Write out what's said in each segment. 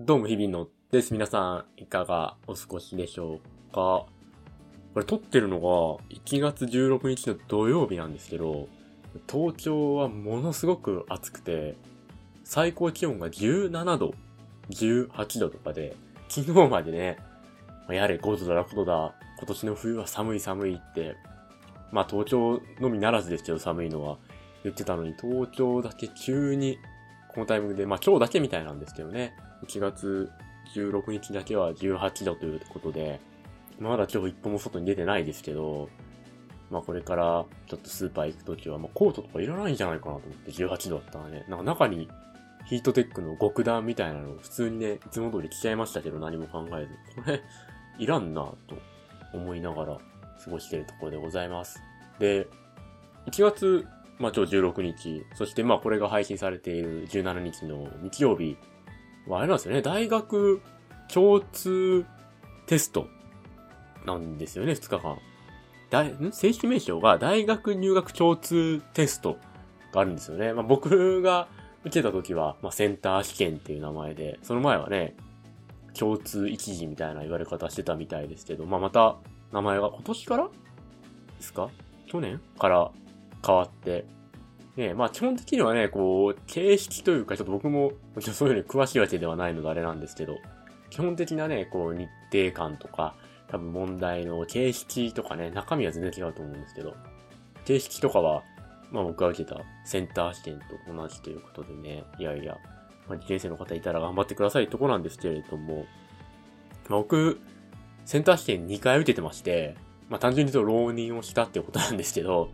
どうも日々のです。皆さん、いかがお過ごしでしょうか？これ撮ってるのが1月16日の土曜日なんですけど、東京はものすごく暑くて、最高気温が17度、18度とかで、昨日までね、やれ5度だ6度だ、今年の冬は寒い寒いって、まあ東京のみならずですけど寒いのは言ってたのに、東京だけ急にこのタイミングで、まあ今日だけみたいなんですけどね、1月16日だけは18度ということで、まだ今日一歩も外に出てないですけど、まあこれからちょっとスーパー行くときは、まあコートとかいらないんじゃないかなと思って18度だったらね、なんか中にヒートテックの極暖みたいなのを普通にね、いつも通り着ちゃいましたけど何も考えず。これ、いらんなと思いながら過ごしているところでございます。で、1月、まあ今日16日、そしてまあこれが配信されている17日の日曜日あれなんですよね、大学共通テストなんですよね、2日間。大、ん？正式名称が大学入学共通テストがあるんですよね。まあ、僕が受けた時は、まあ、センター試験っていう名前で、その前はね、共通一時みたいな言われ方してたみたいですけど、まあ、また名前が今年からですか？去年から変わって、ねまあ基本的にはね、こう、形式というか、ちょっと僕も、そういうのに詳しいわけではないのであれなんですけど、基本的なね、こう、日程感とか、多分問題の形式とかね、中身は全然違うと思うんですけど、形式とかは、まあ僕が受けたセンター試験と同じということでね、いやいや、まあ、受験生の方いたら頑張ってくださいとこなんですけれども、まあ、僕、センター試験2回受けてまして、まあ単純に言うと浪人をしたってことなんですけど、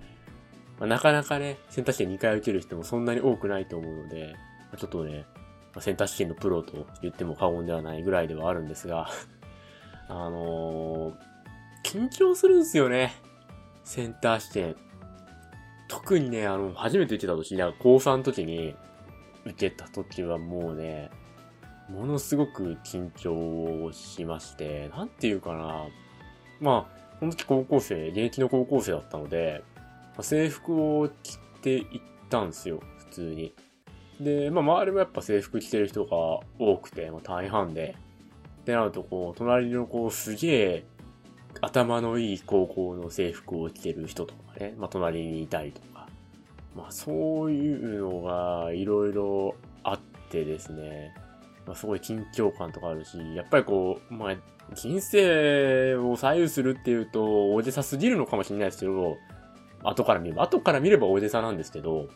まあ、なかなかね、センター試験2回受ける人もそんなに多くないと思うので、まあ、ちょっとね、まあ、センター試験のプロと言っても過言ではないぐらいではあるんですが あのー、緊張するんですよね。センター試験。特にね、あの、初めて受けた時、なんか高3の時に受けた時はもうね、ものすごく緊張しまして、なんていうかな。まあ、その時高校生、現役の高校生だったので、制服を着ていったんですよ、普通に。で、まあ周りもやっぱ制服着てる人が多くて、まあ大半で。ってなると、こう、隣のこう、すげえ、頭のいい高校の制服を着てる人とかね、まあ隣にいたりとか。まあそういうのがいろいろあってですね、まあすごい緊張感とかあるし、やっぱりこう、まあ人生を左右するっていうと大げさすぎるのかもしれないですけど、後から見れば、後から見れば大げさなんですけど、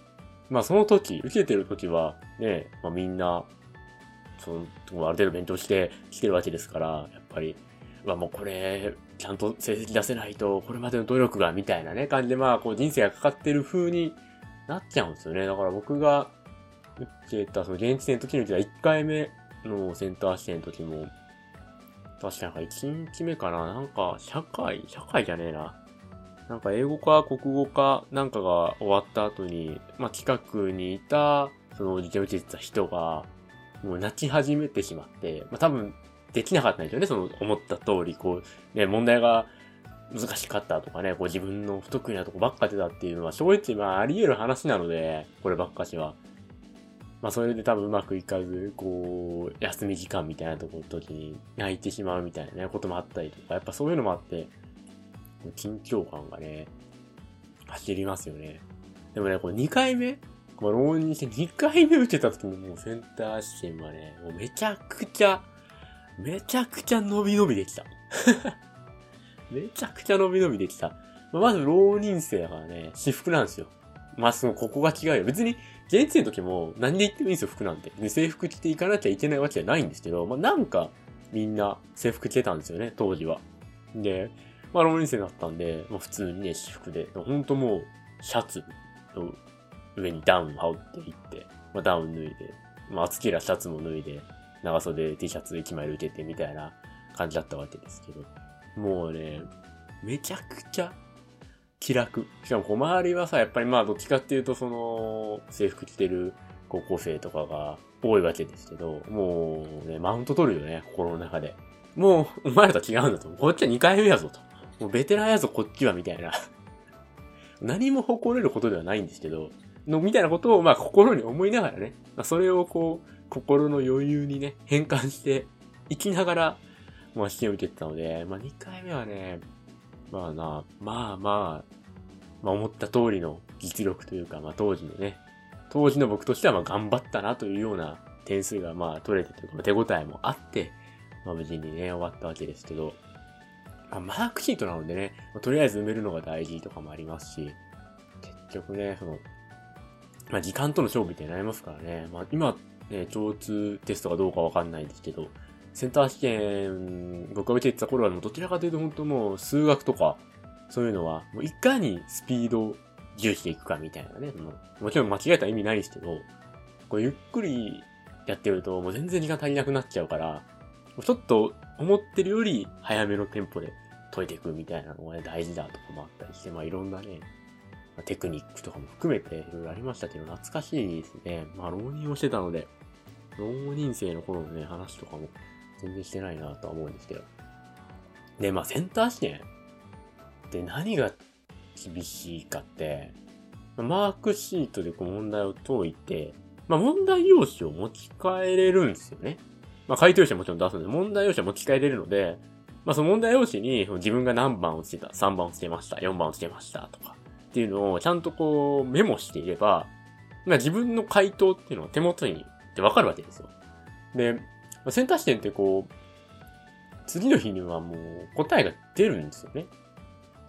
まあその時、受けてる時は、ね、まあみんな、その、ある程度勉強してきてるわけですから、やっぱり、まあもうこれ、ちゃんと成績出せないと、これまでの努力が、みたいなね、感じで、まあこう人生がかかってる風になっちゃうんですよね。だから僕が受けた、その現地生の時の時は1回目のセンター試験の時も、確かなんか1日目かななんか、社会、社会じゃねえな。なんか英語か国語かなんかが終わった後に、まあ、近くにいた、その受験を受けてた人が、もう泣き始めてしまって、まあ、多分、できなかったんでしょうね、その思った通り、こう、ね、問題が難しかったとかね、こう自分の不得意なとこばっか出たっていうのは、正直まああり得る話なので、こればっかしは。まあそれで多分うまくいかず、こう、休み時間みたいなところの時に泣いてしまうみたいなね、こともあったりとか、やっぱそういうのもあって、緊張感がね、走りますよね。でもね、これ2回目この浪人して2回目受けた時にもうセンター試験はね、もうめちゃくちゃ、めちゃくちゃ伸び伸びできた。めちゃくちゃ伸び伸びできた。まず浪人生だからね、私服なんですよ。まあ、その、ここが違うよ。別に、現地の時も何で言ってもいいんですよ、服なんて。で、制服着ていかなきゃいけないわけじゃないんですけど、まあ、なんか、みんな制服着てたんですよね、当時は。で、まあ、浪人生だったんで、まあ、普通にね、私服で、ほんともう、シャツの上にダウン羽織っていって、まあ、ダウン脱いで、まあ、厚けりゃシャツも脱いで、長袖 T シャツ1枚受けてみたいな感じだったわけですけど、もうね、めちゃくちゃ気楽。しかも、小回りはさ、やっぱりまあ、どっちかっていうと、その、制服着てる高校生とかが多いわけですけど、もうね、マウント取るよね、心の中で。もう、お前らと違うんだと。こっちは2回目やぞと。もうベテランやぞ、こっちは、みたいな。何も誇れることではないんですけど、の、みたいなことを、まあ、心に思いながらね、まあ、それをこう、心の余裕にね、変換していきながら、まあ試験を受けてたので、まあ2回目はね、まあな、まあまあ、まあ思った通りの実力というか、まあ当時のね、当時の僕としてはまあ頑張ったなというような点数がまあ取れてというかま、手応えもあって、まあ無事にね、終わったわけですけど、あ、マークシートなのでね、ま、とりあえず埋めるのが大事とかもありますし、結局ね、その、まあ時間との勝負ってなりますからね、まあ今、ね、共通テストかどうかわかんないですけど、センター試験、僕が受けてた頃はもうどちらかというと本当もう数学とか、そういうのは、もういかにスピード重視でいくかみたいなね。ももちろん間違えたら意味ないですけど、こうゆっくりやってるともう全然時間足りなくなっちゃうから、ちょっと思ってるより早めのテンポで解いていくみたいなのがね、大事だとかもあったりして、まあいろんなね、テクニックとかも含めていろいろありましたけど、懐かしいですね。まあ浪人をしてたので、浪人生の頃のね、話とかも全然してないなとは思うんですけど。で、まあセンター試験って何が厳しいかって、マークシートでこう問題を解いて、まあ問題用紙を持ち帰れるんですよね。まあ回答用紙はもちろん出すので、問題用紙は持ち帰れるので、まあその問題用紙に自分が何番をつけた、3番をつけました、4番をつけましたとか、っていうのをちゃんとこうメモしていれば、まあ自分の回答っていうのは手元にってわかるわけですよ。で、センター試験ってこう、次の日にはもう答えが出るんですよね。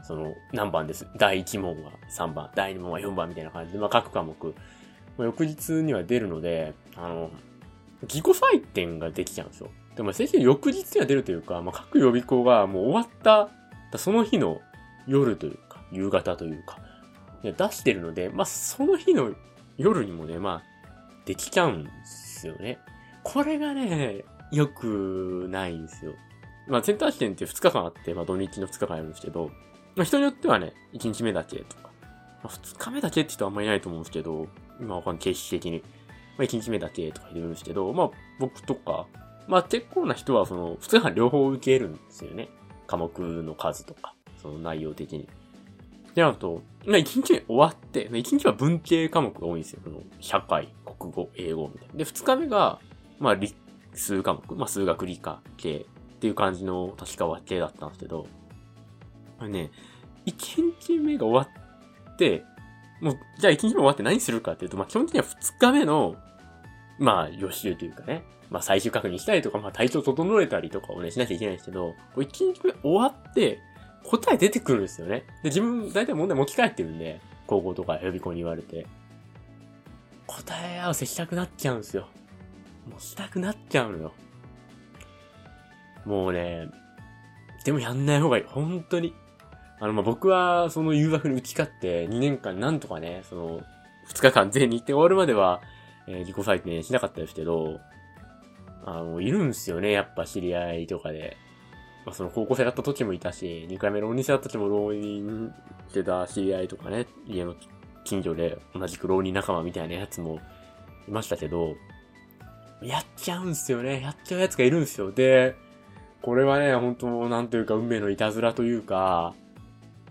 その、何番です。第1問は3番、第2問は4番みたいな感じで、まあ各科目、まあ、翌日には出るので、あの、自己採点ができちゃうんですよ。でも先生翌日には出るというか、まあ各予備校がもう終わった、その日の夜というか、夕方というか、出してるので、まあその日の夜にもね、まあ、できちゃうんですよね。これがね、良くないんですよ。まあ、センター試験って2日間あって、まあ、土日の2日間あるんですけど、まあ、人によってはね、1日目だけとか、まあ、2日目だけって人はあんまりいないと思うんですけど、今わかんない、形式的に。まあ、1日目だけとか言うんですけど、まあ、僕とか、まあ、結構な人は、その、2日間両方受けるんですよね。科目の数とか、その内容的に。で、なると、まあ、1日目終わって、1日は文系科目が多いんですよ。その、社会、国語、英語みたいな。で、2日目が、まあ、理、数科目、まあ、数学理科系っていう感じの確か分けだったんですけど、これね、1日目が終わって、もう、じゃあ1日目終わって何するかっていうと、まあ、基本的には2日目の、まあ、予習というかね、まあ、最終確認したりとか、まあ、体調整えたりとかをね、しなきゃいけないんですけど、1日目終わって、答え出てくるんですよね。で、自分、大体問題持ち帰ってるんで、高校とか予備校に言われて。答え合わせしたくなっちゃうんですよ。もうしたくなっちゃうのよ。もうね、でもやんない方がいい。本当に。あの、ま、僕は、その誘惑に打ち勝って、2年間なんとかね、その、2日間全日程終わるまでは、えー、自己採点しなかったですけど、あの、いるんすよね、やっぱ知り合いとかで。まあ、その高校生だった時もいたし、2回目浪人生だった時も浪人してた知り合いとかね、家の近所で同じく浪人仲間みたいなやつもいましたけど、やっちゃうんすよね。やっちゃうやつがいるんですよ。で、これはね、本当なんというか運命のいたずらというか、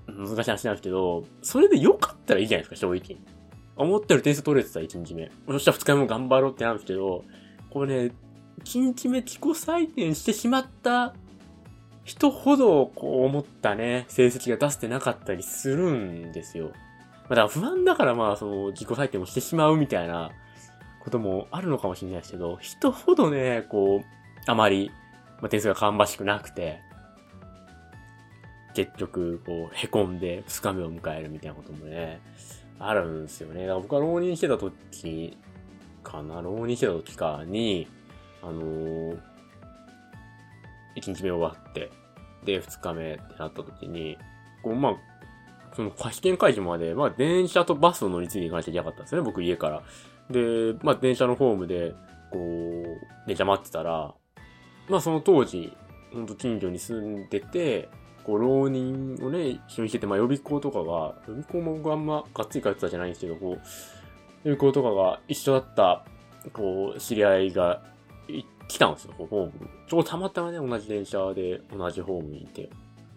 難しい話なんですけど、それで良かったらいいじゃないですか、正直。思ったより点数取れてた、1日目。そしたら2日目も頑張ろうってなるんですけど、これね、1日目自己採点してしまった人ほど、こう思ったね、成績が出せてなかったりするんですよ。まあ、だから不安だからまあ、その、自己採点もしてしまうみたいなこともあるのかもしれないですけど、人ほどね、こう、あまり、まあ、点数が芳しくなくて、結局、こう、凹んで2日目を迎えるみたいなこともね、あるんですよね。だから僕が浪人してた時かな、浪人してた時かに、あのー、1日目終わって、で、2日目ってなった時に、こう、まあ、その、試験会場まで、まあ、電車とバスを乗り継いでいかなきゃいけなかったんですね、僕家から。で、まあ、電車のホームで、こう、電車待ってたら、まあ、その当時、ほんと近所に住んでて、こう、浪人をね、一緒にしてて、まあ、予備校とかが、予備校も僕あんまがっつり通ってたじゃないんですけど、こう、予備校とかが一緒だった、こう、知り合いが、来たんですよ、ホームちょうどたまたまね、同じ電車で同じホームにいて。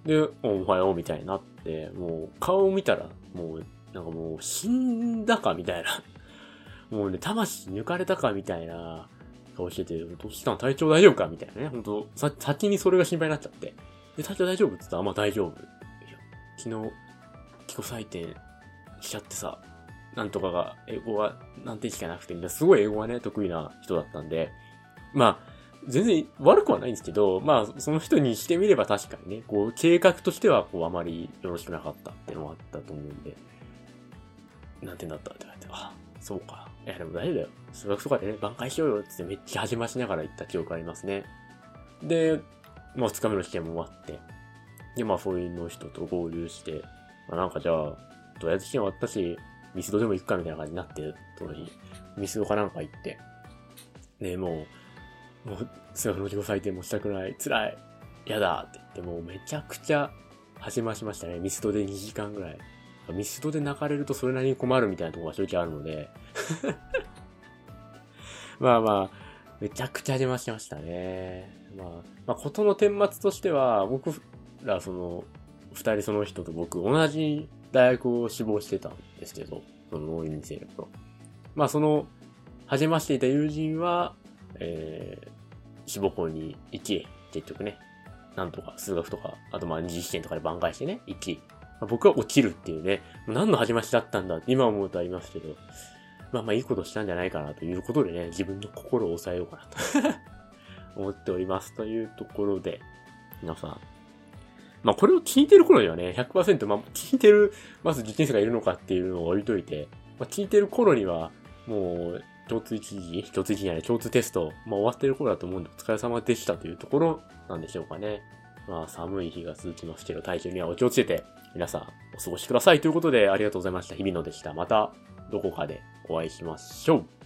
で、おはようみたいになって、もう、顔を見たら、もう、なんかもう、死んだかみたいな。もうね、魂抜かれたかみたいな顔してて、どうしたの体調大丈夫か？みたいなね。ほんと、さ、先にそれが心配になっちゃって。で、体調大丈夫って言ったら、まあ大丈夫。昨日、自己採点しちゃってさ、なんとかが、英語は何点しかなくて、すごい英語がね、得意な人だったんで、まあ、全然悪くはないんですけど、まあ、その人にしてみれば確かにね、こう、計画としては、こう、あまりよろしくなかったっていうのがあったと思うんで、何点だったって言われて、あ、そうか。いや、でも大丈夫だよ。数学とかでね、挽回しようよってめっちゃ始ましながら言った記憶ありますね。で、まあ、二日目の試験も終わって、で、まあ、そういうの人と合流して、まあ、なんかじゃあ、とりあえず試験終わったし、ミスドでも行くかみたいな感じになってるとに、ミスドかなんか行って、ね、もう、もう、数学の自己採点もしたくない、辛い、やだって言って、もうめちゃくちゃ始ましましたね。ミスドで2時間ぐらい。ミスドで泣かれるとそれなりに困るみたいなところが正直あるので まあまあ、めちゃくちゃ始ましましたね。まあ、まあ、ことの顛末としては、僕らその、二人その人と僕、同じ大学を志望してたんですけど、その農林生の。まあその、励ましていた友人は、えー、志望校に行き、結局ね、なんとか数学とか、あとまあ二次試験とかで挽回してね、行き、まあ、僕は落ちるっていうね、何の始まりだったんだって今思うとありますけど、まあまあいいことしたんじゃないかなということでね、自分の心を抑えようかなと 思っておりますというところで、皆さん、まあこれを聞いてる頃にはね、100%、まあ聞いてる、まず受験生がいるのかっていうのを置いといて、まあ聞いてる頃には、もう、共通一時、共通一時じゃない、共通テスト、まあ終わってる頃だと思うんで、お疲れ様でしたというところなんでしょうかね。まあ寒い日が続きますけど、体調にはお気をつけて、皆さんお過ごしくださいということで、ありがとうございました。日々のでした。また、どこかでお会いしましょう。